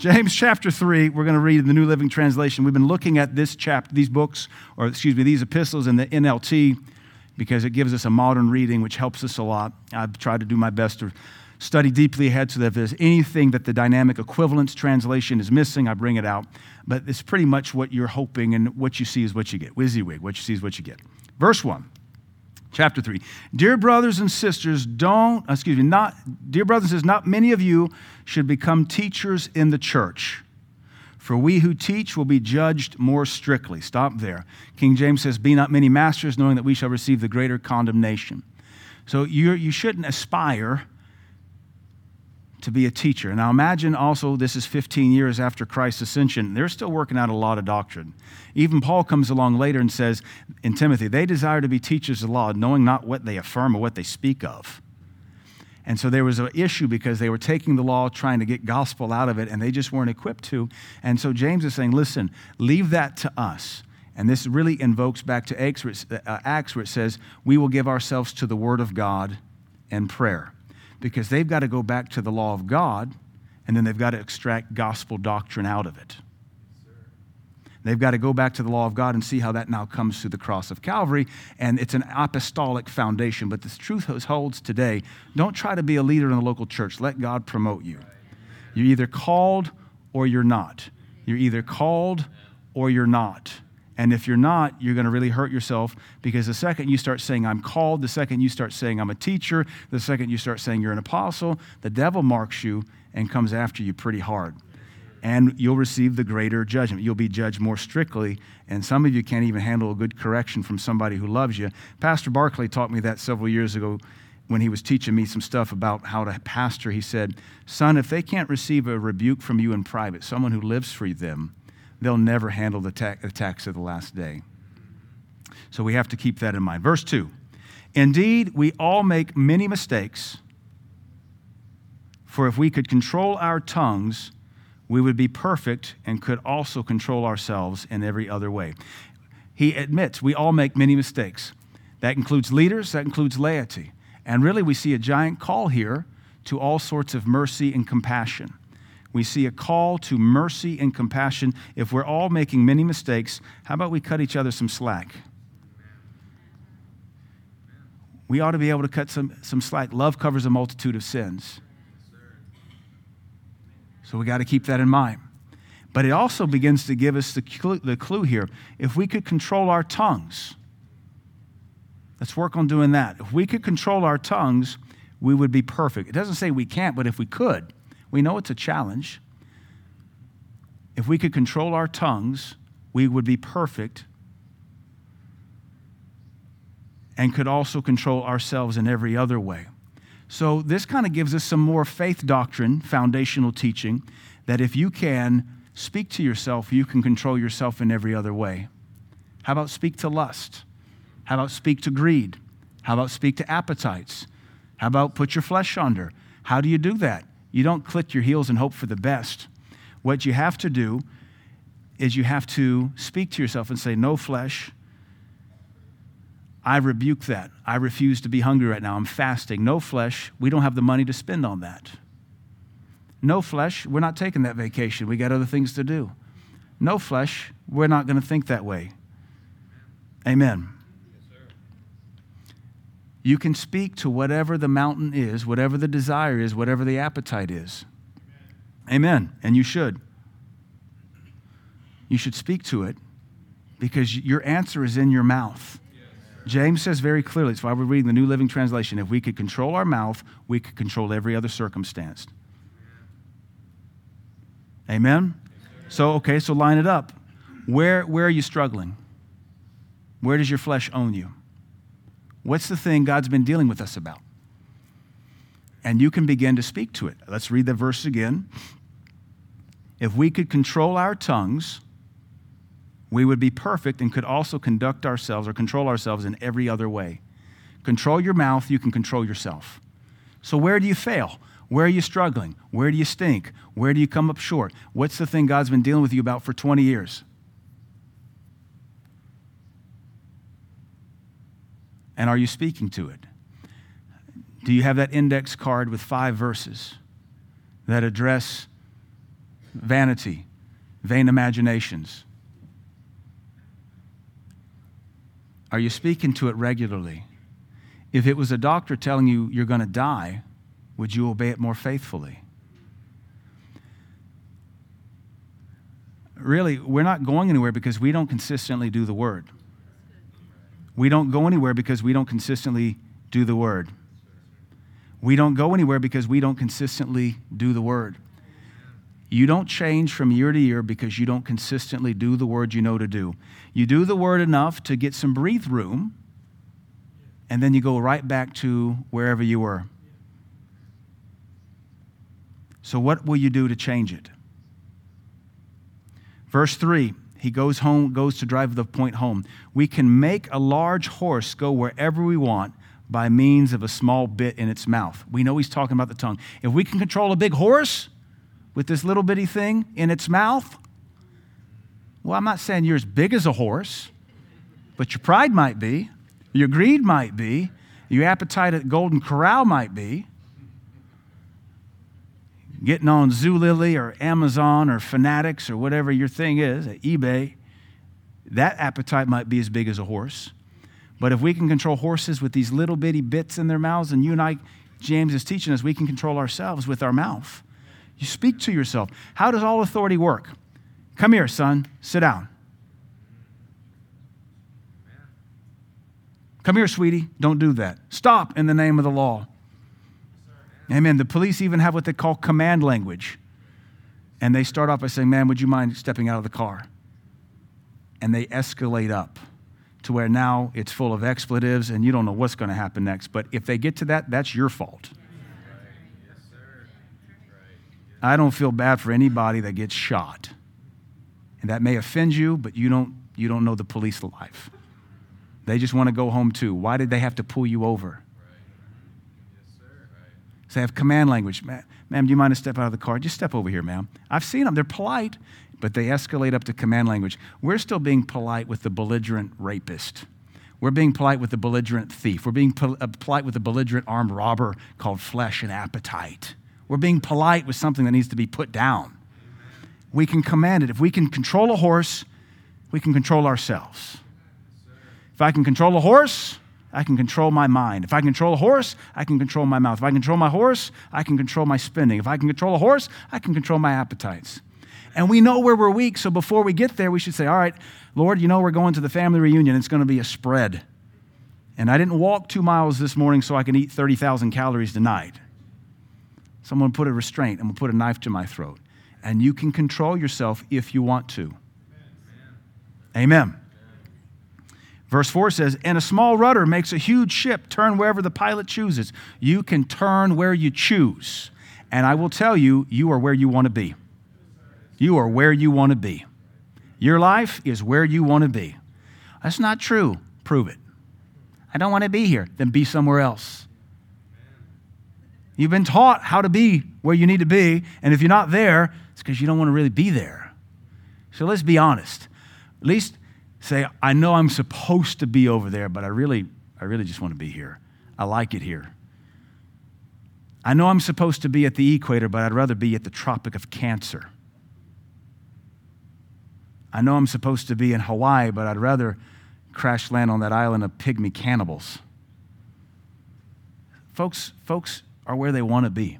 James chapter 3, we're going to read in the New Living Translation. We've been looking at this chapter, these books, or excuse me, these epistles in the NLT because it gives us a modern reading, which helps us a lot. I've tried to do my best to study deeply ahead so that if there's anything that the dynamic equivalence translation is missing, I bring it out. But it's pretty much what you're hoping, and what you see is what you get. WYSIWYG, what you see is what you get. Verse 1 chapter 3 dear brothers and sisters don't excuse me not dear brothers and sisters not many of you should become teachers in the church. For we who teach will be judged more strictly. Stop there. King james says be not many masters knowing that we shall receive the greater condemnation. So you you shouldn't aspire to be a teacher. Now imagine also this is 15 years after Christ's ascension. They're still working out a lot of doctrine. Even Paul comes along later and says in Timothy, they desire to be teachers of the law, knowing not what they affirm or what they speak of. And so there was an issue because they were taking the law, trying to get gospel out of it, and they just weren't equipped to. And so James is saying, listen, leave that to us. And this really invokes back to Acts where it uh, says, we will give ourselves to the word of God and prayer because they've got to go back to the law of God and then they've got to extract gospel doctrine out of it. They've got to go back to the law of God and see how that now comes through the cross of Calvary. And it's an apostolic foundation. But the truth holds today. Don't try to be a leader in the local church. Let God promote you. You're either called or you're not. You're either called or you're not. And if you're not, you're going to really hurt yourself because the second you start saying, I'm called, the second you start saying, I'm a teacher, the second you start saying you're an apostle, the devil marks you and comes after you pretty hard. And you'll receive the greater judgment. You'll be judged more strictly. And some of you can't even handle a good correction from somebody who loves you. Pastor Barclay taught me that several years ago when he was teaching me some stuff about how to pastor. He said, Son, if they can't receive a rebuke from you in private, someone who lives for them, they'll never handle the attacks of the last day. So we have to keep that in mind. Verse 2 Indeed, we all make many mistakes, for if we could control our tongues, we would be perfect and could also control ourselves in every other way. He admits we all make many mistakes. That includes leaders, that includes laity. And really, we see a giant call here to all sorts of mercy and compassion we see a call to mercy and compassion. If we're all making many mistakes, how about we cut each other some slack? We ought to be able to cut some, some slack. Love covers a multitude of sins. So we got to keep that in mind. But it also begins to give us the clue, the clue here. If we could control our tongues, let's work on doing that. If we could control our tongues, we would be perfect. It doesn't say we can't, but if we could, we know it's a challenge. If we could control our tongues, we would be perfect and could also control ourselves in every other way. So, this kind of gives us some more faith doctrine, foundational teaching, that if you can speak to yourself, you can control yourself in every other way. How about speak to lust? How about speak to greed? How about speak to appetites? How about put your flesh under? How do you do that? You don't click your heels and hope for the best. What you have to do is you have to speak to yourself and say, No flesh. I rebuke that. I refuse to be hungry right now. I'm fasting. No flesh. We don't have the money to spend on that. No flesh. We're not taking that vacation. We got other things to do. No flesh. We're not going to think that way. Amen. You can speak to whatever the mountain is, whatever the desire is, whatever the appetite is. Amen. And you should. You should speak to it because your answer is in your mouth. James says very clearly, it's why we're reading the New Living Translation. If we could control our mouth, we could control every other circumstance. Amen? So, okay, so line it up. Where, where are you struggling? Where does your flesh own you? What's the thing God's been dealing with us about? And you can begin to speak to it. Let's read the verse again. If we could control our tongues, we would be perfect and could also conduct ourselves or control ourselves in every other way. Control your mouth, you can control yourself. So, where do you fail? Where are you struggling? Where do you stink? Where do you come up short? What's the thing God's been dealing with you about for 20 years? And are you speaking to it? Do you have that index card with five verses that address vanity, vain imaginations. Are you speaking to it regularly? If it was a doctor telling you you're going to die, would you obey it more faithfully? Really, we're not going anywhere because we don't consistently do the word. We don't go anywhere because we don't consistently do the word. We don't go anywhere because we don't consistently do the word. You don't change from year to year because you don't consistently do the word you know to do. You do the word enough to get some breathe room, and then you go right back to wherever you were. So, what will you do to change it? Verse 3 he goes home goes to drive the point home. We can make a large horse go wherever we want by means of a small bit in its mouth. We know he's talking about the tongue. If we can control a big horse with this little bitty thing in its mouth well i'm not saying you're as big as a horse but your pride might be your greed might be your appetite at golden corral might be getting on Zulily or Amazon or Fanatics or whatever your thing is, eBay, that appetite might be as big as a horse. But if we can control horses with these little bitty bits in their mouths, and you and I, James is teaching us, we can control ourselves with our mouth. You speak to yourself. How does all authority work? Come here, son, sit down. Come here, sweetie, don't do that. Stop in the name of the law. Amen. The police even have what they call command language. And they start off by saying, Man, would you mind stepping out of the car? And they escalate up to where now it's full of expletives and you don't know what's going to happen next. But if they get to that, that's your fault. I don't feel bad for anybody that gets shot. And that may offend you, but you don't, you don't know the police life. They just want to go home too. Why did they have to pull you over? So they have command language. Ma'am, do you mind to step out of the car? Just step over here, ma'am. I've seen them. They're polite, but they escalate up to command language. We're still being polite with the belligerent rapist. We're being polite with the belligerent thief. We're being uh, polite with the belligerent armed robber called flesh and appetite. We're being polite with something that needs to be put down. We can command it. If we can control a horse, we can control ourselves. If I can control a horse, I can control my mind. If I control a horse, I can control my mouth. If I control my horse, I can control my spending. If I can control a horse, I can control my appetites. And we know where we're weak, so before we get there, we should say, All right, Lord, you know we're going to the family reunion. It's going to be a spread. And I didn't walk two miles this morning so I can eat 30,000 calories tonight. Someone put a restraint and will put a knife to my throat. And you can control yourself if you want to. Amen. Amen. Verse 4 says, And a small rudder makes a huge ship turn wherever the pilot chooses. You can turn where you choose. And I will tell you, you are where you want to be. You are where you want to be. Your life is where you want to be. That's not true. Prove it. I don't want to be here. Then be somewhere else. You've been taught how to be where you need to be. And if you're not there, it's because you don't want to really be there. So let's be honest. At least say, I know I'm supposed to be over there, but I really, I really just want to be here. I like it here. I know I'm supposed to be at the equator, but I'd rather be at the Tropic of Cancer. I know I'm supposed to be in Hawaii, but I'd rather crash land on that island of pygmy cannibals. Folks, folks are where they want to be.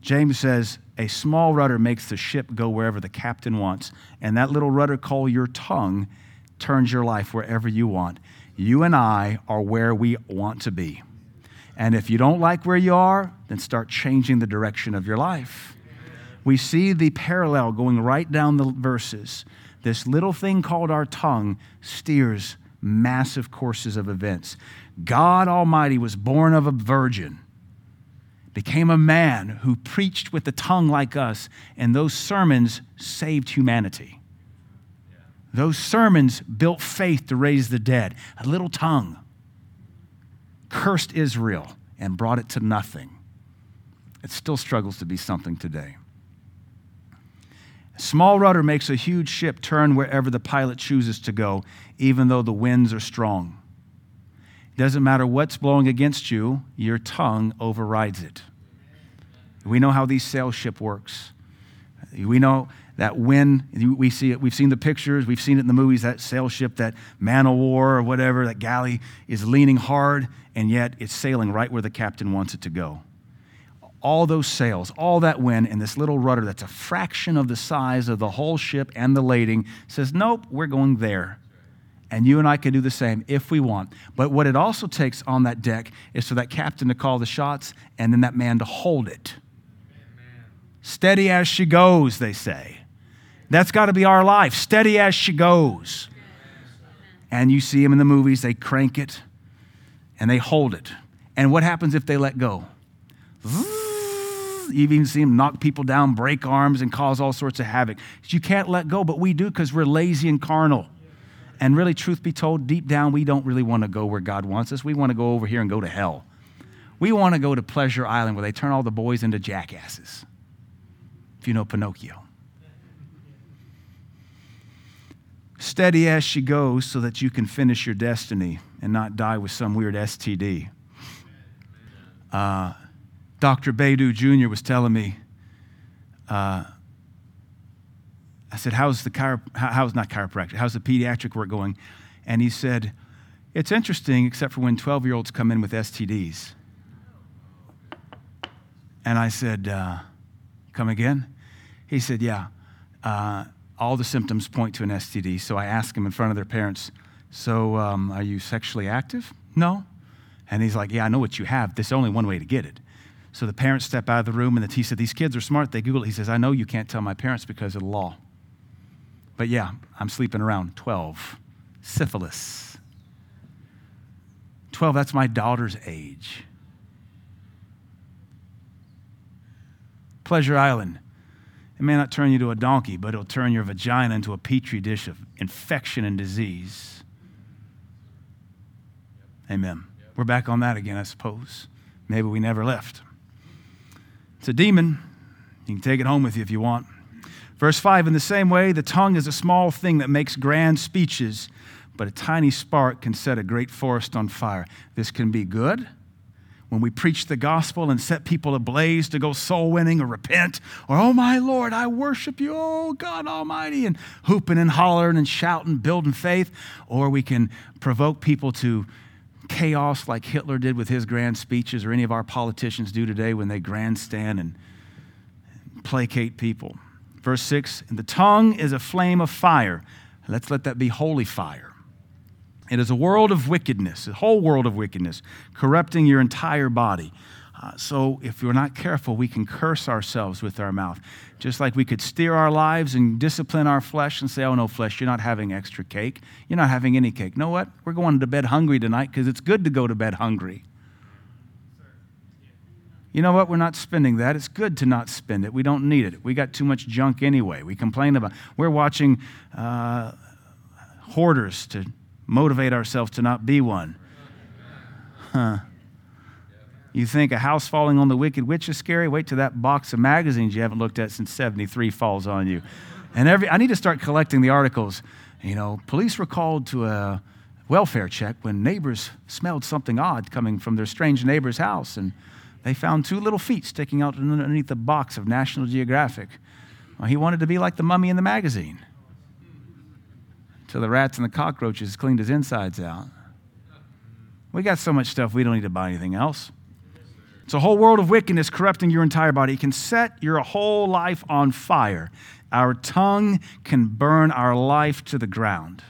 James says, a small rudder makes the ship go wherever the captain wants, and that little rudder called your tongue turns your life wherever you want. You and I are where we want to be. And if you don't like where you are, then start changing the direction of your life. We see the parallel going right down the verses. This little thing called our tongue steers massive courses of events. God Almighty was born of a virgin became a man who preached with a tongue like us, and those sermons saved humanity. Those sermons built faith to raise the dead. A little tongue cursed Israel and brought it to nothing. It still struggles to be something today. A small rudder makes a huge ship turn wherever the pilot chooses to go, even though the winds are strong. Doesn't matter what's blowing against you, your tongue overrides it. We know how these sail ship works. We know that when we see it, we've seen the pictures, we've seen it in the movies, that sail ship, that man of war or whatever, that galley is leaning hard, and yet it's sailing right where the captain wants it to go. All those sails, all that wind, and this little rudder that's a fraction of the size of the whole ship and the lading says, Nope, we're going there. And you and I can do the same if we want. But what it also takes on that deck is for that captain to call the shots and then that man to hold it. Amen. Steady as she goes, they say. That's got to be our life. Steady as she goes. And you see them in the movies, they crank it and they hold it. And what happens if they let go? You've even see them knock people down, break arms, and cause all sorts of havoc. You can't let go, but we do because we're lazy and carnal. And really, truth be told, deep down, we don't really want to go where God wants us. We want to go over here and go to hell. We want to go to Pleasure Island where they turn all the boys into jackasses. If you know Pinocchio. Steady as she goes so that you can finish your destiny and not die with some weird STD. Uh, Dr. Baidu Jr. was telling me, uh, I said, how's the chiro- how's not chiropractic, how's the pediatric work going? And he said, it's interesting, except for when 12 year olds come in with STDs. And I said, uh, come again? He said, yeah. Uh, all the symptoms point to an STD. So I ask him in front of their parents, So um, are you sexually active? No. And he's like, Yeah, I know what you have. There's only one way to get it. So the parents step out of the room, and the, he said, These kids are smart. They Google it. He says, I know you can't tell my parents because of the law. But yeah, I'm sleeping around 12. Syphilis. 12, that's my daughter's age. Pleasure Island. It may not turn you to a donkey, but it'll turn your vagina into a petri dish of infection and disease. Amen. We're back on that again, I suppose. Maybe we never left. It's a demon. You can take it home with you if you want. Verse 5 In the same way, the tongue is a small thing that makes grand speeches, but a tiny spark can set a great forest on fire. This can be good when we preach the gospel and set people ablaze to go soul winning or repent, or, oh my Lord, I worship you, oh God Almighty, and hooping and hollering and shouting, building faith, or we can provoke people to chaos like Hitler did with his grand speeches, or any of our politicians do today when they grandstand and placate people. Verse 6 And the tongue is a flame of fire. Let's let that be holy fire. It is a world of wickedness, a whole world of wickedness, corrupting your entire body. Uh, so, if we're not careful, we can curse ourselves with our mouth. Just like we could steer our lives and discipline our flesh and say, Oh, no, flesh, you're not having extra cake. You're not having any cake. You know what? We're going to bed hungry tonight because it's good to go to bed hungry. You know what? We're not spending that. It's good to not spend it. We don't need it. We got too much junk anyway. We complain about. We're watching uh, hoarders to motivate ourselves to not be one. Huh. You think a house falling on the wicked witch is scary? Wait till that box of magazines you haven't looked at since 73 falls on you. And every, I need to start collecting the articles. You know, police were called to a welfare check when neighbors smelled something odd coming from their strange neighbor's house. And they found two little feet sticking out underneath the box of National Geographic. Well, he wanted to be like the mummy in the magazine till the rats and the cockroaches cleaned his insides out. We got so much stuff, we don't need to buy anything else. It's a whole world of wickedness corrupting your entire body. It can set your whole life on fire. Our tongue can burn our life to the ground.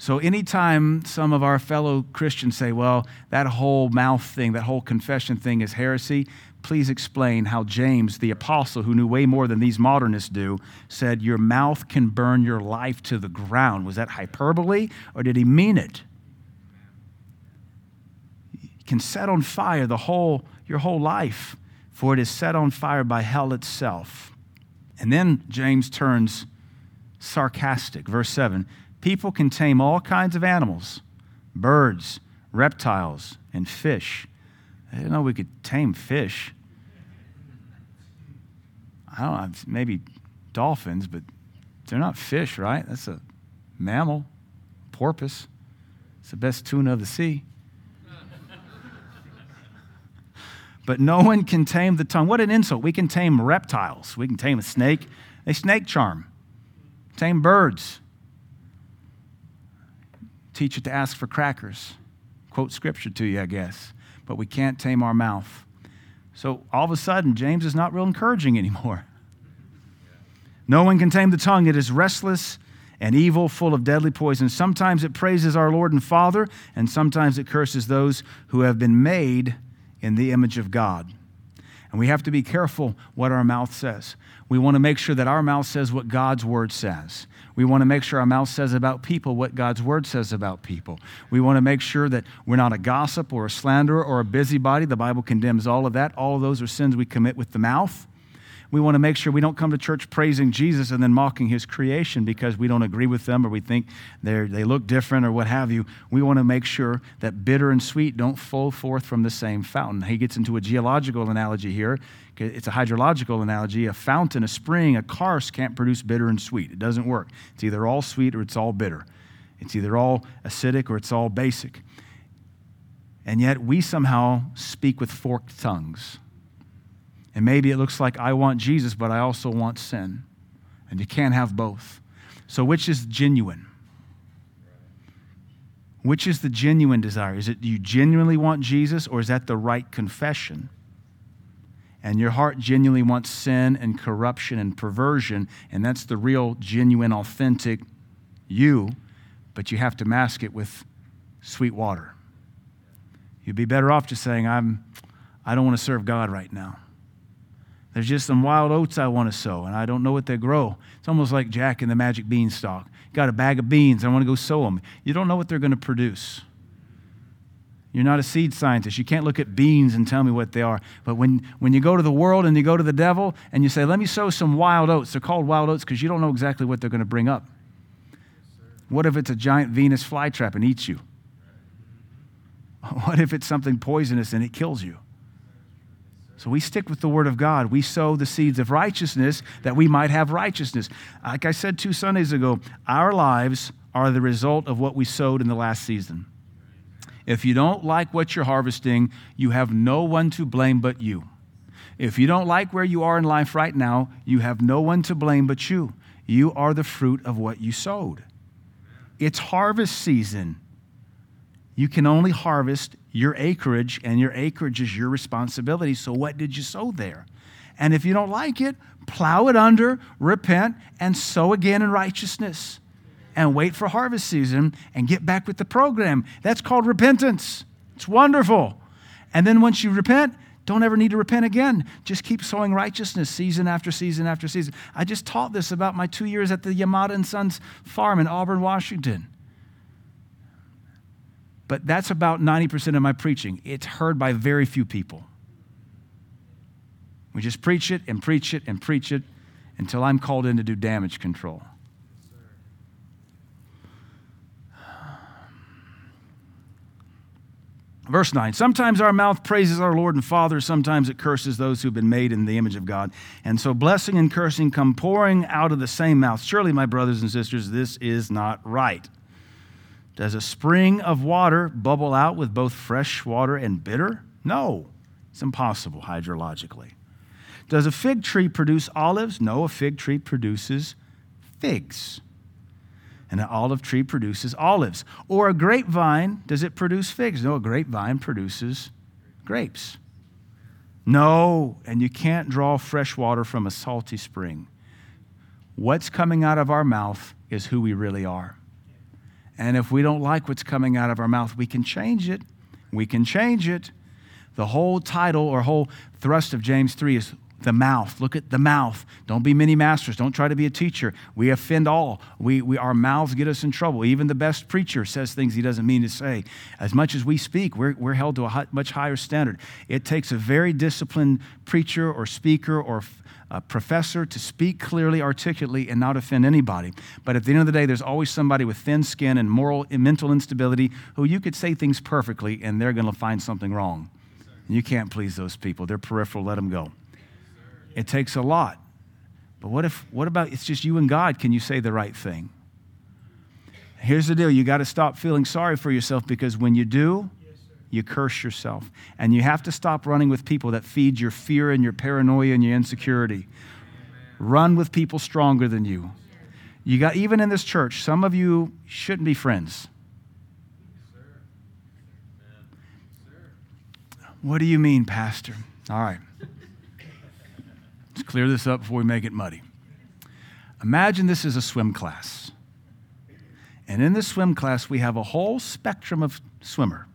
So, anytime some of our fellow Christians say, well, that whole mouth thing, that whole confession thing is heresy, please explain how James, the apostle, who knew way more than these modernists do, said, Your mouth can burn your life to the ground. Was that hyperbole or did he mean it? It can set on fire the whole, your whole life, for it is set on fire by hell itself. And then James turns sarcastic. Verse 7 People can tame all kinds of animals, birds, reptiles, and fish I didn't know we could tame fish. I don't know, maybe dolphins, but they're not fish, right? That's a mammal, porpoise. It's the best tuna of the sea. but no one can tame the tongue. What an insult. We can tame reptiles, we can tame a snake, a snake charm, tame birds, teach it to ask for crackers, quote scripture to you, I guess, but we can't tame our mouth. So all of a sudden, James is not real encouraging anymore. No one can tame the tongue. It is restless and evil, full of deadly poison. Sometimes it praises our Lord and Father, and sometimes it curses those who have been made in the image of God. And we have to be careful what our mouth says. We want to make sure that our mouth says what God's word says. We want to make sure our mouth says about people what God's word says about people. We want to make sure that we're not a gossip or a slanderer or a busybody. The Bible condemns all of that. All of those are sins we commit with the mouth. We want to make sure we don't come to church praising Jesus and then mocking his creation because we don't agree with them or we think they look different or what have you. We want to make sure that bitter and sweet don't flow forth from the same fountain. He gets into a geological analogy here. It's a hydrological analogy. A fountain, a spring, a karst can't produce bitter and sweet. It doesn't work. It's either all sweet or it's all bitter. It's either all acidic or it's all basic. And yet we somehow speak with forked tongues. And maybe it looks like I want Jesus, but I also want sin. And you can't have both. So, which is genuine? Which is the genuine desire? Is it you genuinely want Jesus, or is that the right confession? And your heart genuinely wants sin and corruption and perversion, and that's the real, genuine, authentic you, but you have to mask it with sweet water. You'd be better off just saying, I'm, I don't want to serve God right now. There's just some wild oats I want to sow, and I don't know what they grow. It's almost like Jack in the magic beanstalk. Got a bag of beans, I want to go sow them. You don't know what they're going to produce. You're not a seed scientist. You can't look at beans and tell me what they are. But when, when you go to the world and you go to the devil and you say, Let me sow some wild oats, they're called wild oats because you don't know exactly what they're going to bring up. What if it's a giant Venus flytrap and eats you? What if it's something poisonous and it kills you? So we stick with the Word of God. We sow the seeds of righteousness that we might have righteousness. Like I said two Sundays ago, our lives are the result of what we sowed in the last season. If you don't like what you're harvesting, you have no one to blame but you. If you don't like where you are in life right now, you have no one to blame but you. You are the fruit of what you sowed. It's harvest season. You can only harvest your acreage, and your acreage is your responsibility. So, what did you sow there? And if you don't like it, plow it under, repent, and sow again in righteousness. And wait for harvest season and get back with the program. That's called repentance. It's wonderful. And then once you repent, don't ever need to repent again. Just keep sowing righteousness season after season after season. I just taught this about my two years at the Yamada and Sons farm in Auburn, Washington. But that's about 90% of my preaching. It's heard by very few people. We just preach it and preach it and preach it until I'm called in to do damage control. Verse 9 Sometimes our mouth praises our Lord and Father, sometimes it curses those who've been made in the image of God. And so blessing and cursing come pouring out of the same mouth. Surely, my brothers and sisters, this is not right. Does a spring of water bubble out with both fresh water and bitter? No, it's impossible hydrologically. Does a fig tree produce olives? No, a fig tree produces figs. And an olive tree produces olives. Or a grapevine, does it produce figs? No, a grapevine produces grapes. No, and you can't draw fresh water from a salty spring. What's coming out of our mouth is who we really are. And if we don't like what's coming out of our mouth, we can change it. We can change it. The whole title or whole thrust of James 3 is the mouth. Look at the mouth. Don't be many masters. Don't try to be a teacher. We offend all. We, we, our mouths get us in trouble. Even the best preacher says things he doesn't mean to say. As much as we speak, we're, we're held to a much higher standard. It takes a very disciplined preacher or speaker or a professor to speak clearly, articulately, and not offend anybody. But at the end of the day, there's always somebody with thin skin and moral and mental instability who you could say things perfectly and they're going to find something wrong. And you can't please those people. They're peripheral, let them go. It takes a lot. But what if what about it's just you and God? Can you say the right thing? Here's the deal you got to stop feeling sorry for yourself because when you do, you curse yourself. And you have to stop running with people that feed your fear and your paranoia and your insecurity. Run with people stronger than you. You got even in this church, some of you shouldn't be friends. What do you mean, Pastor? All right. Let's clear this up before we make it muddy. Imagine this is a swim class. And in this swim class, we have a whole spectrum of swimmer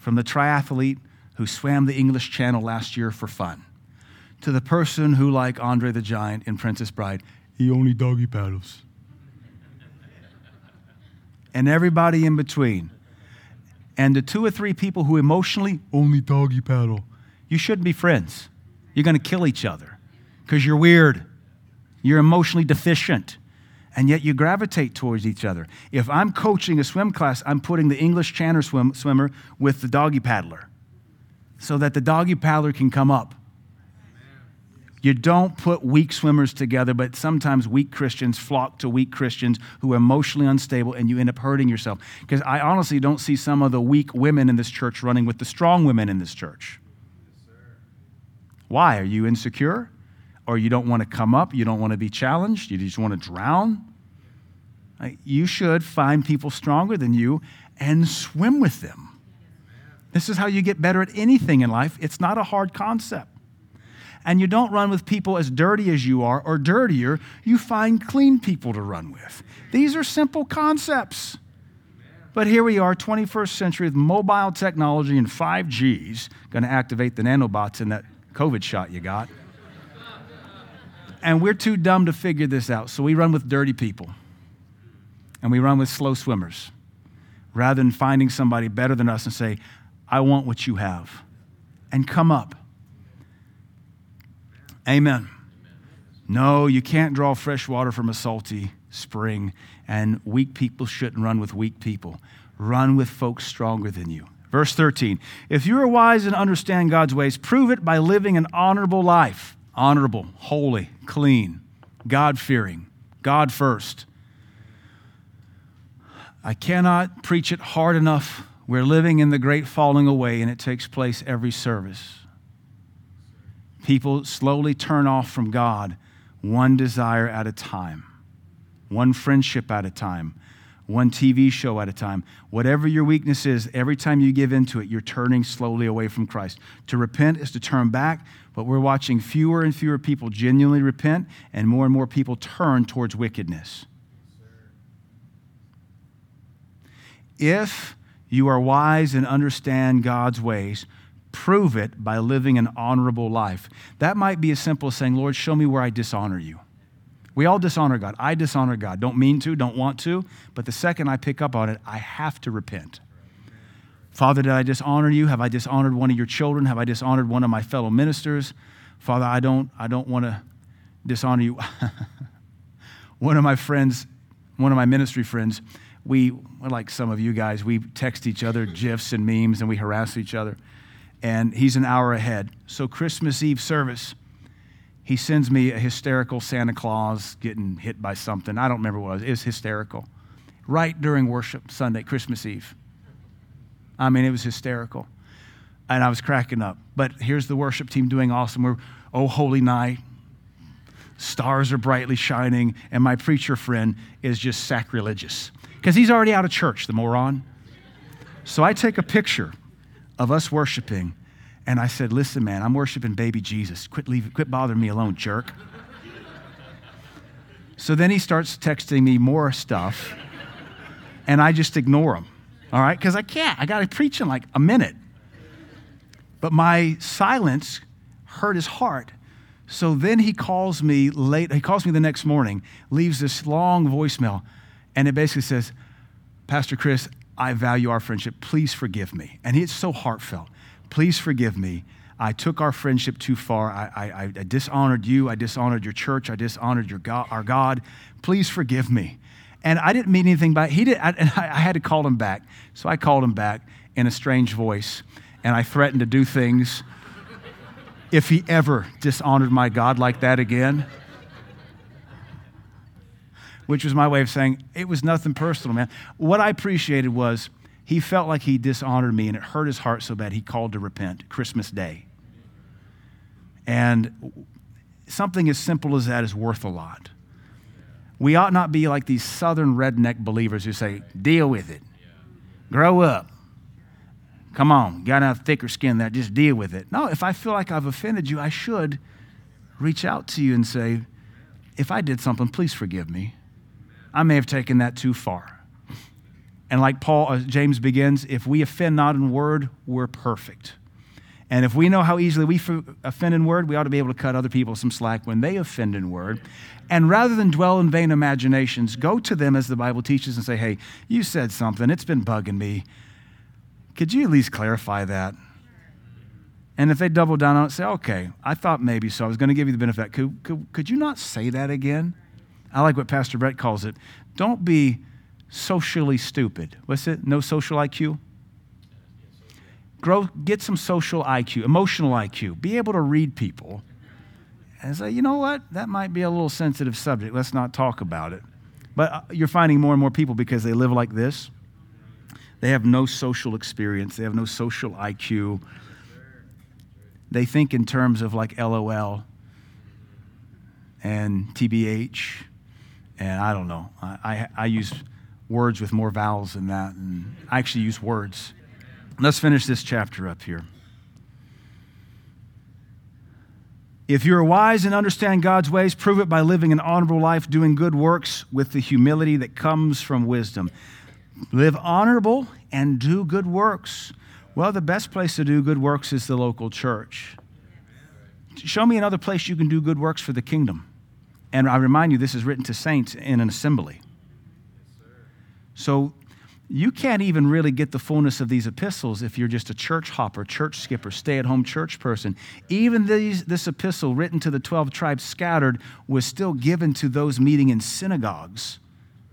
from the triathlete who swam the English Channel last year for fun to the person who, like Andre the Giant in Princess Bride, he only doggy paddles. and everybody in between. And the two or three people who emotionally only doggy paddle, you shouldn't be friends. You're going to kill each other because you're weird. You're emotionally deficient. And yet you gravitate towards each other. If I'm coaching a swim class, I'm putting the English Channel swim, swimmer with the doggy paddler so that the doggy paddler can come up. You don't put weak swimmers together, but sometimes weak Christians flock to weak Christians who are emotionally unstable and you end up hurting yourself. Because I honestly don't see some of the weak women in this church running with the strong women in this church. Why? Are you insecure? Or you don't want to come up? You don't want to be challenged? You just want to drown? Uh, you should find people stronger than you and swim with them. This is how you get better at anything in life. It's not a hard concept and you don't run with people as dirty as you are or dirtier. You find clean people to run with. These are simple concepts. But here we are, 21st century with mobile technology and 5G's, going to activate the nanobots in that COVID shot you got. And we're too dumb to figure this out. So we run with dirty people and we run with slow swimmers rather than finding somebody better than us and say, I want what you have. And come up Amen. No, you can't draw fresh water from a salty spring, and weak people shouldn't run with weak people. Run with folks stronger than you. Verse 13 If you are wise and understand God's ways, prove it by living an honorable life. Honorable, holy, clean, God fearing, God first. I cannot preach it hard enough. We're living in the great falling away, and it takes place every service people slowly turn off from God one desire at a time, one friendship at a time, one TV show at a time. Whatever your weakness is, every time you give into it, you're turning slowly away from Christ. To repent is to turn back, but we're watching fewer and fewer people genuinely repent, and more and more people turn towards wickedness. If you are wise and understand God's ways, prove it by living an honorable life. That might be as simple as saying, Lord, show me where I dishonor you. We all dishonor God. I dishonor God. Don't mean to, don't want to, but the second I pick up on it, I have to repent. Father, did I dishonor you? Have I dishonored one of your children? Have I dishonored one of my fellow ministers? Father, I don't, I don't want to dishonor you. one of my friends, one of my ministry friends, we, like some of you guys, we text each other GIFs and memes and we harass each other and he's an hour ahead. So, Christmas Eve service, he sends me a hysterical Santa Claus getting hit by something. I don't remember what it was. It was hysterical. Right during worship Sunday, Christmas Eve. I mean, it was hysterical. And I was cracking up. But here's the worship team doing awesome. We're, oh, holy night. Stars are brightly shining. And my preacher friend is just sacrilegious because he's already out of church, the moron. So I take a picture of us worshiping. And I said, Listen, man, I'm worshiping baby Jesus. Quit, leave, quit bothering me alone, jerk. so then he starts texting me more stuff, and I just ignore him, all right? Because I can't. I got to preach in like a minute. But my silence hurt his heart. So then he calls me late, he calls me the next morning, leaves this long voicemail, and it basically says, Pastor Chris, I value our friendship. Please forgive me. And it's so heartfelt. Please forgive me. I took our friendship too far. I, I, I dishonored you. I dishonored your church. I dishonored your God, our God. Please forgive me. And I didn't mean anything by he did. I, I had to call him back. So I called him back in a strange voice, and I threatened to do things if he ever dishonored my God like that again which was my way of saying it was nothing personal, man. What I appreciated was He felt like he dishonored me and it hurt his heart so bad he called to repent Christmas Day. And something as simple as that is worth a lot. We ought not be like these southern redneck believers who say, deal with it, grow up. Come on, got have thicker skin that, just deal with it. No, if I feel like I've offended you, I should reach out to you and say, if I did something, please forgive me. I may have taken that too far. And like Paul, uh, James begins, if we offend not in word, we're perfect. And if we know how easily we offend in word, we ought to be able to cut other people some slack when they offend in word. And rather than dwell in vain imaginations, go to them as the Bible teaches and say, hey, you said something, it's been bugging me. Could you at least clarify that? And if they double down on it, say, okay, I thought maybe so. I was going to give you the benefit. Could, could, could you not say that again? I like what Pastor Brett calls it. Don't be socially stupid. What's it? No social IQ? Grow, get some social IQ, emotional IQ. Be able to read people and say, you know what? That might be a little sensitive subject. Let's not talk about it. But uh, you're finding more and more people because they live like this. They have no social experience, they have no social IQ. They think in terms of like LOL and TBH, and I don't know. I, I, I use words with more vowels than that, and I actually use words. Let's finish this chapter up here. If you are wise and understand God's ways, prove it by living an honorable life, doing good works with the humility that comes from wisdom. Live honorable and do good works. Well, the best place to do good works is the local church. Show me another place you can do good works for the kingdom. And I remind you, this is written to saints in an assembly. So you can't even really get the fullness of these epistles if you're just a church hopper, church skipper, stay at home church person. Even these, this epistle written to the 12 tribes scattered was still given to those meeting in synagogues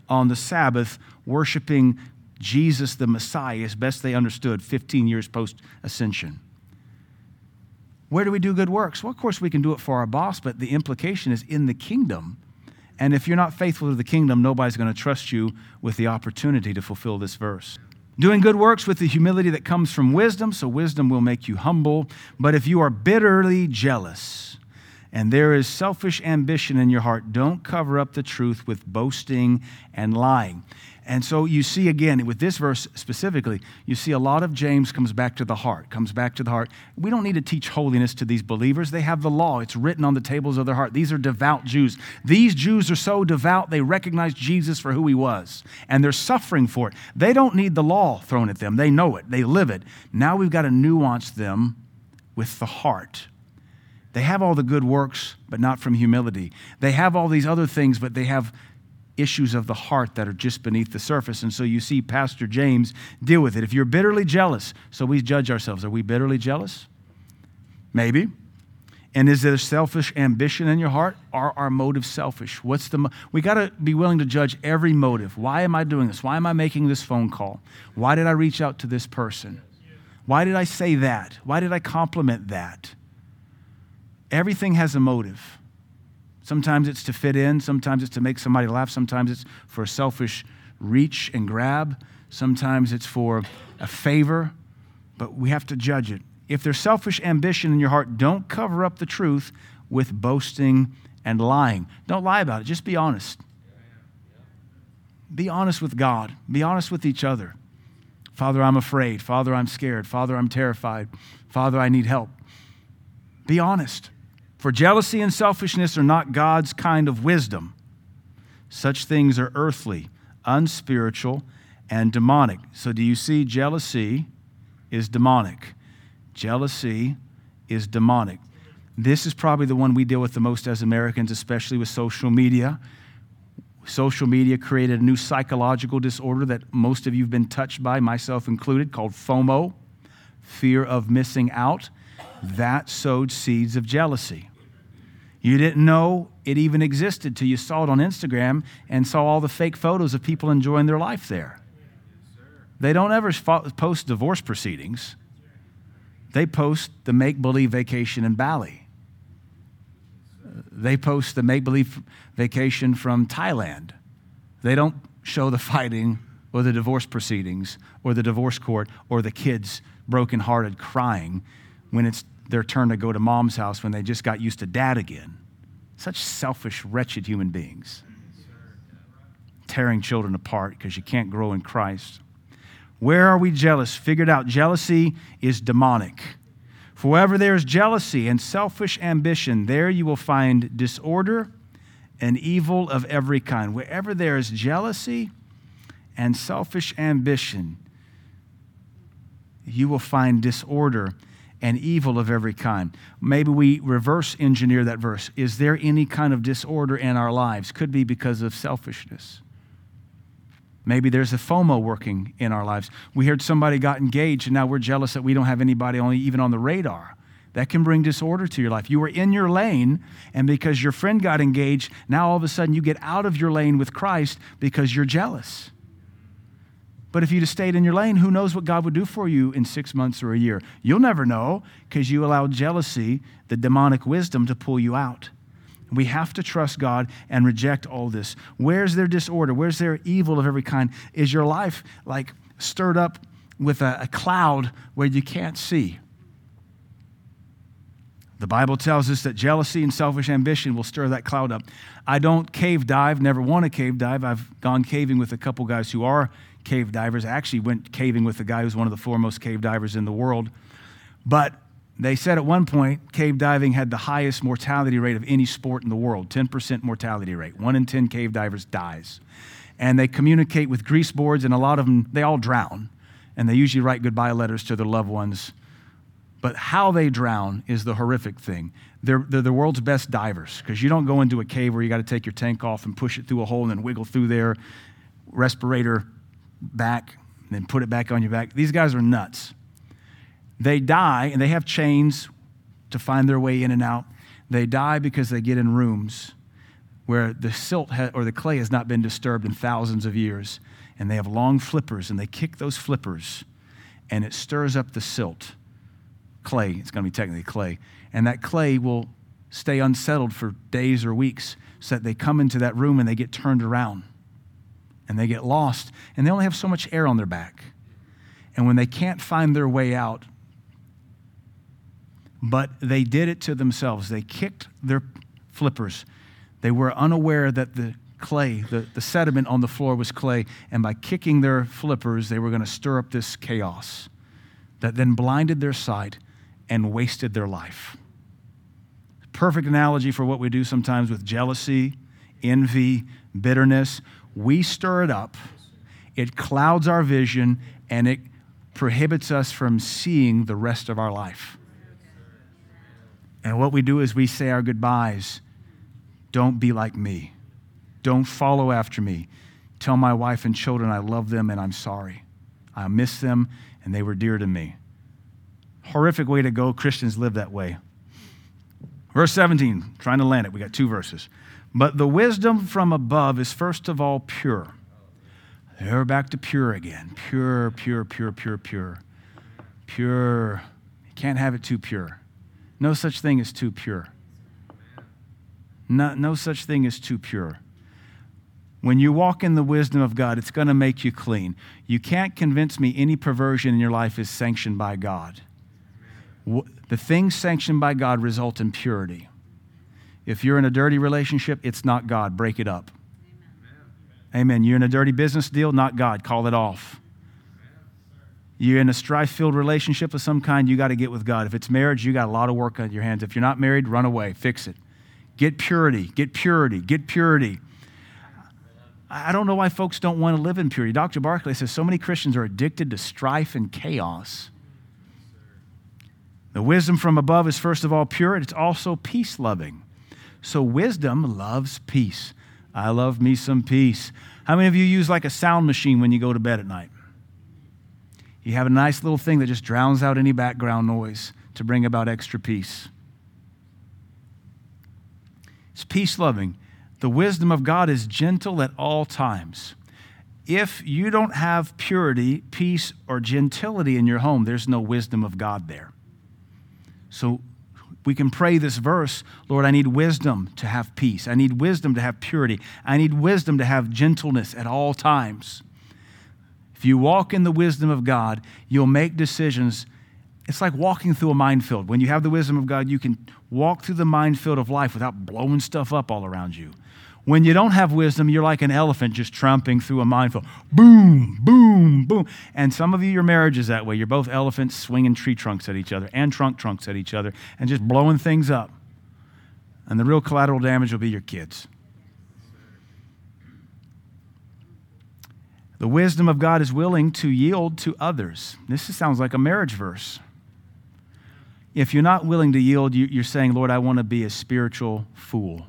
on the Sabbath, worshiping Jesus the Messiah as best they understood 15 years post ascension. Where do we do good works? Well, of course, we can do it for our boss, but the implication is in the kingdom and if you're not faithful to the kingdom, nobody's going to trust you with the opportunity to fulfill this verse. Doing good works with the humility that comes from wisdom, so wisdom will make you humble. But if you are bitterly jealous and there is selfish ambition in your heart, don't cover up the truth with boasting and lying. And so you see again, with this verse specifically, you see a lot of James comes back to the heart, comes back to the heart. We don't need to teach holiness to these believers. They have the law, it's written on the tables of their heart. These are devout Jews. These Jews are so devout, they recognize Jesus for who he was, and they're suffering for it. They don't need the law thrown at them, they know it, they live it. Now we've got to nuance them with the heart. They have all the good works, but not from humility. They have all these other things, but they have issues of the heart that are just beneath the surface. And so you see Pastor James deal with it. If you're bitterly jealous, so we judge ourselves. Are we bitterly jealous? Maybe. And is there selfish ambition in your heart? Are our motives selfish? What's the mo- we got to be willing to judge every motive. Why am I doing this? Why am I making this phone call? Why did I reach out to this person? Why did I say that? Why did I compliment that? Everything has a motive. Sometimes it's to fit in, sometimes it's to make somebody laugh, sometimes it's for a selfish reach and grab, sometimes it's for a favor, but we have to judge it. If there's selfish ambition in your heart, don't cover up the truth with boasting and lying. Don't lie about it, just be honest. Be honest with God, be honest with each other. Father, I'm afraid. Father, I'm scared. Father, I'm terrified. Father, I need help. Be honest. For jealousy and selfishness are not God's kind of wisdom. Such things are earthly, unspiritual, and demonic. So, do you see jealousy is demonic? Jealousy is demonic. This is probably the one we deal with the most as Americans, especially with social media. Social media created a new psychological disorder that most of you have been touched by, myself included, called FOMO, fear of missing out that sowed seeds of jealousy. You didn't know it even existed till you saw it on Instagram and saw all the fake photos of people enjoying their life there. They don't ever post divorce proceedings, they post the make believe vacation in Bali. They post the make believe vacation from Thailand. They don't show the fighting or the divorce proceedings or the divorce court or the kids brokenhearted crying when it's their turn to go to mom's house when they just got used to dad again. Such selfish, wretched human beings. Tearing children apart because you can't grow in Christ. Where are we jealous? Figured out jealousy is demonic. For wherever there is jealousy and selfish ambition, there you will find disorder and evil of every kind. Wherever there is jealousy and selfish ambition, you will find disorder and evil of every kind. Maybe we reverse engineer that verse. Is there any kind of disorder in our lives? Could be because of selfishness. Maybe there's a FOMO working in our lives. We heard somebody got engaged and now we're jealous that we don't have anybody only even on the radar. That can bring disorder to your life. You were in your lane, and because your friend got engaged, now all of a sudden you get out of your lane with Christ because you're jealous. But if you'd have stayed in your lane, who knows what God would do for you in six months or a year? You'll never know because you allowed jealousy, the demonic wisdom, to pull you out. We have to trust God and reject all this. Where's their disorder? Where's their evil of every kind? Is your life like stirred up with a, a cloud where you can't see? The Bible tells us that jealousy and selfish ambition will stir that cloud up. I don't cave dive, never want to cave dive. I've gone caving with a couple guys who are cave divers. I actually went caving with a guy who's one of the foremost cave divers in the world. But they said at one point cave diving had the highest mortality rate of any sport in the world 10% mortality rate. One in 10 cave divers dies. And they communicate with grease boards, and a lot of them, they all drown. And they usually write goodbye letters to their loved ones. But how they drown is the horrific thing. They're, they're the world's best divers because you don't go into a cave where you got to take your tank off and push it through a hole and then wiggle through there, respirator back, and then put it back on your back. These guys are nuts. They die, and they have chains to find their way in and out. They die because they get in rooms where the silt ha- or the clay has not been disturbed in thousands of years. And they have long flippers, and they kick those flippers, and it stirs up the silt. Clay, it's going to be technically clay. And that clay will stay unsettled for days or weeks so that they come into that room and they get turned around and they get lost, and they only have so much air on their back. And when they can't find their way out, but they did it to themselves. They kicked their flippers. They were unaware that the clay, the, the sediment on the floor was clay, and by kicking their flippers, they were going to stir up this chaos that then blinded their sight and wasted their life. Perfect analogy for what we do sometimes with jealousy, envy, bitterness. We stir it up, it clouds our vision, and it prohibits us from seeing the rest of our life. And what we do is we say our goodbyes. Don't be like me. Don't follow after me. Tell my wife and children I love them and I'm sorry. I miss them and they were dear to me. Horrific way to go. Christians live that way. Verse 17, trying to land it. We got two verses. But the wisdom from above is first of all pure. There we're back to pure again. Pure, pure, pure, pure, pure. Pure. You can't have it too pure. No such thing as too pure. No, no such thing as too pure. When you walk in the wisdom of God, it's going to make you clean. You can't convince me any perversion in your life is sanctioned by God. The things sanctioned by God result in purity. If you're in a dirty relationship, it's not God. Break it up. Amen. Amen. You're in a dirty business deal, not God. Call it off. You're in a strife filled relationship of some kind, you got to get with God. If it's marriage, you got a lot of work on your hands. If you're not married, run away, fix it. Get purity, get purity, get purity. I don't know why folks don't want to live in purity. Dr. Barclay says so many Christians are addicted to strife and chaos. The wisdom from above is first of all pure, and it's also peace loving. So wisdom loves peace. I love me some peace. How many of you use like a sound machine when you go to bed at night? You have a nice little thing that just drowns out any background noise to bring about extra peace. It's peace loving. The wisdom of God is gentle at all times. If you don't have purity, peace, or gentility in your home, there's no wisdom of God there. So we can pray this verse Lord, I need wisdom to have peace. I need wisdom to have purity. I need wisdom to have gentleness at all times. If you walk in the wisdom of God, you'll make decisions. It's like walking through a minefield. When you have the wisdom of God, you can walk through the minefield of life without blowing stuff up all around you. When you don't have wisdom, you're like an elephant just tramping through a minefield. Boom, boom, boom. And some of you, your marriage is that way. You're both elephants swinging tree trunks at each other and trunk trunks at each other and just blowing things up. And the real collateral damage will be your kids. The wisdom of God is willing to yield to others. This sounds like a marriage verse. If you're not willing to yield, you're saying, Lord, I want to be a spiritual fool.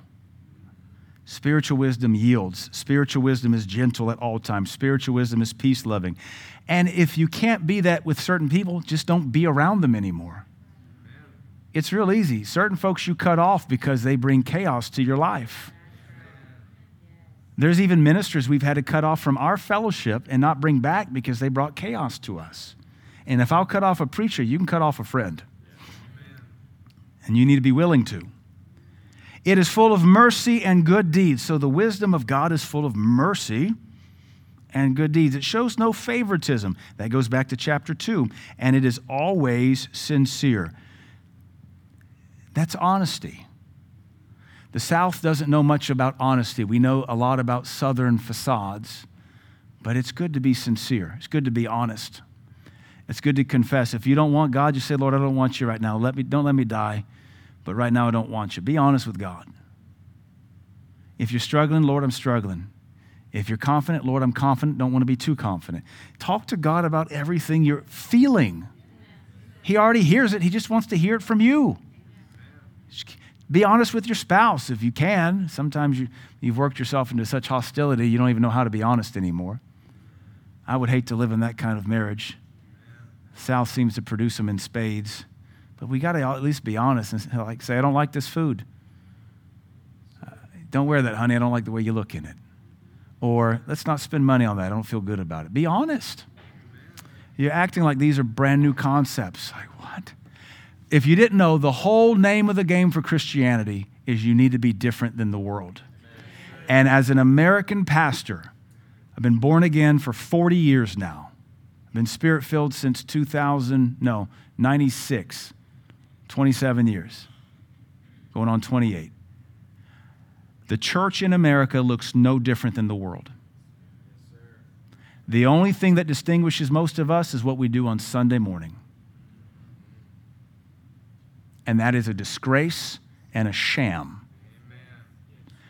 Spiritual wisdom yields. Spiritual wisdom is gentle at all times. Spiritual wisdom is peace loving. And if you can't be that with certain people, just don't be around them anymore. It's real easy. Certain folks you cut off because they bring chaos to your life. There's even ministers we've had to cut off from our fellowship and not bring back because they brought chaos to us. And if I'll cut off a preacher, you can cut off a friend. And you need to be willing to. It is full of mercy and good deeds. So the wisdom of God is full of mercy and good deeds. It shows no favoritism. That goes back to chapter 2. And it is always sincere. That's honesty. The South doesn't know much about honesty. We know a lot about Southern facades, but it's good to be sincere. It's good to be honest. It's good to confess. If you don't want God, you say, Lord, I don't want you right now. Let me, don't let me die, but right now I don't want you. Be honest with God. If you're struggling, Lord, I'm struggling. If you're confident, Lord, I'm confident. Don't want to be too confident. Talk to God about everything you're feeling. He already hears it, He just wants to hear it from you. Be honest with your spouse if you can. Sometimes you, you've worked yourself into such hostility, you don't even know how to be honest anymore. I would hate to live in that kind of marriage. South seems to produce them in spades. But we got to at least be honest and like say, I don't like this food. Uh, don't wear that, honey. I don't like the way you look in it. Or let's not spend money on that. I don't feel good about it. Be honest. You're acting like these are brand new concepts. Like, what? if you didn't know, the whole name of the game for Christianity is you need to be different than the world. And as an American pastor, I've been born again for 40 years now. I've been spirit filled since 2000, no, 96, 27 years, going on 28. The church in America looks no different than the world. The only thing that distinguishes most of us is what we do on Sunday morning and that is a disgrace and a sham.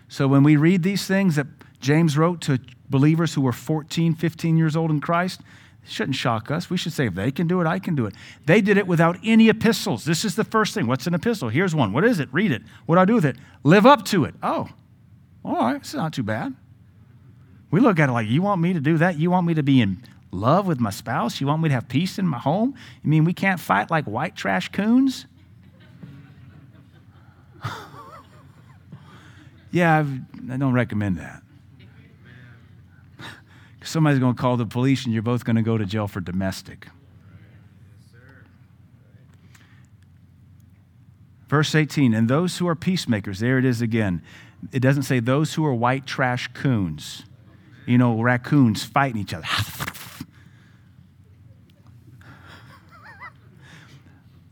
So when we read these things that James wrote to believers who were 14, 15 years old in Christ, shouldn't shock us. We should say, if they can do it, I can do it. They did it without any epistles. This is the first thing. What's an epistle? Here's one. What is it? Read it. What do I do with it? Live up to it. Oh, all right. It's not too bad. We look at it like, you want me to do that? You want me to be in love with my spouse? You want me to have peace in my home? You mean we can't fight like white trash coons? Yeah, I've, I do not recommend that. Somebody's going to call the police and you're both going to go to jail for domestic. Verse 18, and those who are peacemakers, there it is again. It doesn't say those who are white trash coons. You know, raccoons fighting each other.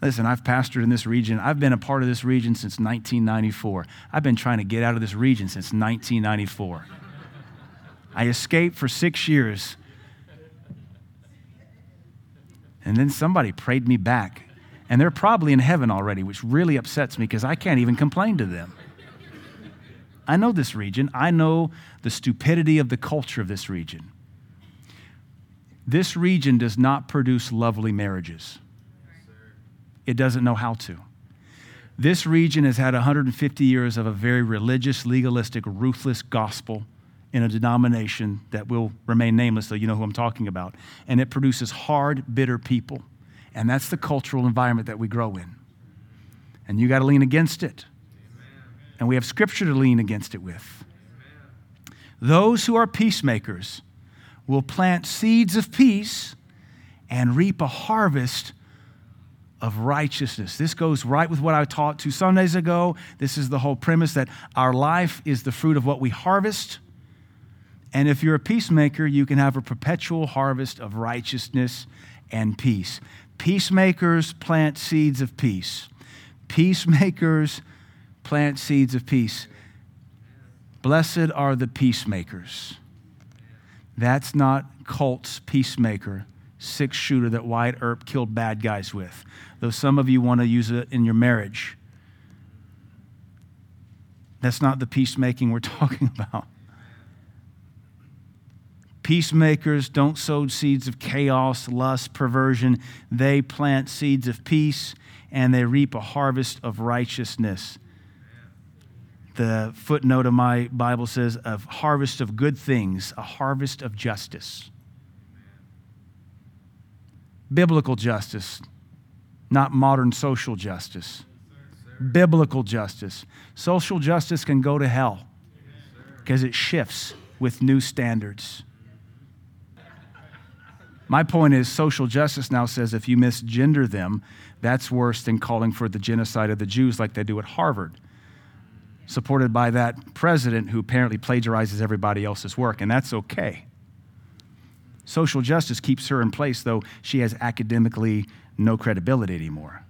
Listen, I've pastored in this region. I've been a part of this region since 1994. I've been trying to get out of this region since 1994. I escaped for six years. And then somebody prayed me back. And they're probably in heaven already, which really upsets me because I can't even complain to them. I know this region. I know the stupidity of the culture of this region. This region does not produce lovely marriages it doesn't know how to. This region has had 150 years of a very religious, legalistic, ruthless gospel in a denomination that will remain nameless, so you know who I'm talking about. And it produces hard, bitter people. And that's the cultural environment that we grow in. And you got to lean against it. And we have scripture to lean against it with. Those who are peacemakers will plant seeds of peace and reap a harvest of righteousness. This goes right with what I taught two Sundays ago. This is the whole premise that our life is the fruit of what we harvest. And if you're a peacemaker, you can have a perpetual harvest of righteousness and peace. Peacemakers plant seeds of peace. Peacemakers plant seeds of peace. Blessed are the peacemakers. That's not Colt's peacemaker, six shooter that Wyatt Earp killed bad guys with. Though some of you want to use it in your marriage. That's not the peacemaking we're talking about. Peacemakers don't sow seeds of chaos, lust, perversion. They plant seeds of peace and they reap a harvest of righteousness. The footnote of my Bible says, a harvest of good things, a harvest of justice. Biblical justice, not modern social justice. Biblical justice. Social justice can go to hell because it shifts with new standards. My point is, social justice now says if you misgender them, that's worse than calling for the genocide of the Jews like they do at Harvard, supported by that president who apparently plagiarizes everybody else's work, and that's okay. Social justice keeps her in place, though she has academically no credibility anymore.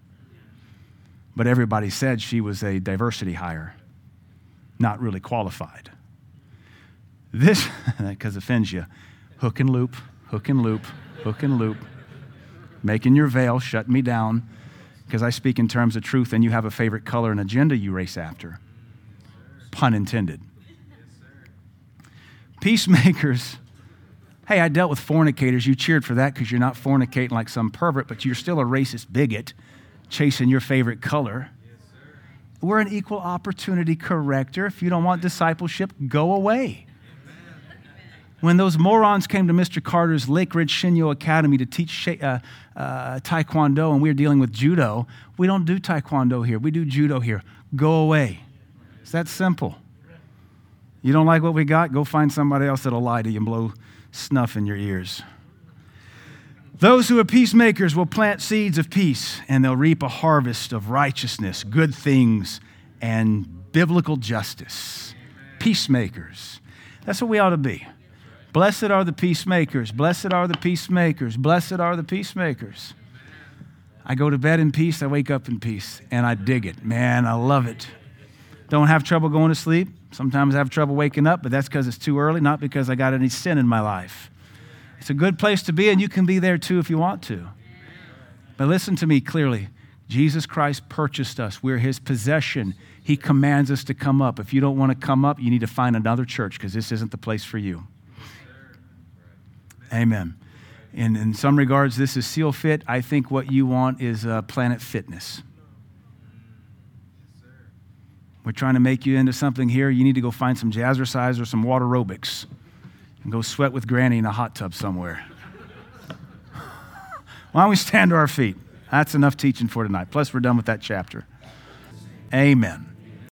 But everybody said she was a diversity hire, not really qualified. This, because offends you, hook and loop, hook and loop hook and loop, making your veil, shut me down, because I speak in terms of truth and you have a favorite color and agenda you race after. Pun intended. Peacemakers. Hey, I dealt with fornicators. You cheered for that because you're not fornicating like some pervert, but you're still a racist bigot chasing your favorite color. We're an equal opportunity corrector. If you don't want discipleship, go away. When those morons came to Mr. Carter's Lake Ridge Shinyo Academy to teach uh, uh, Taekwondo, and we are dealing with judo, we don't do Taekwondo here. We do judo here. Go away. It's that simple. You don't like what we got? Go find somebody else that'll lie to you and blow snuff in your ears. Those who are peacemakers will plant seeds of peace, and they'll reap a harvest of righteousness, good things, and biblical justice. Peacemakers. That's what we ought to be. Blessed are the peacemakers. Blessed are the peacemakers. Blessed are the peacemakers. I go to bed in peace. I wake up in peace. And I dig it. Man, I love it. Don't have trouble going to sleep. Sometimes I have trouble waking up, but that's because it's too early, not because I got any sin in my life. It's a good place to be, and you can be there too if you want to. But listen to me clearly. Jesus Christ purchased us. We're his possession. He commands us to come up. If you don't want to come up, you need to find another church because this isn't the place for you. Amen. And in some regards, this is seal fit. I think what you want is uh, planet fitness. We're trying to make you into something here. You need to go find some jazzercise or some water aerobics and go sweat with Granny in a hot tub somewhere. Why don't we stand to our feet? That's enough teaching for tonight. Plus, we're done with that chapter. Amen.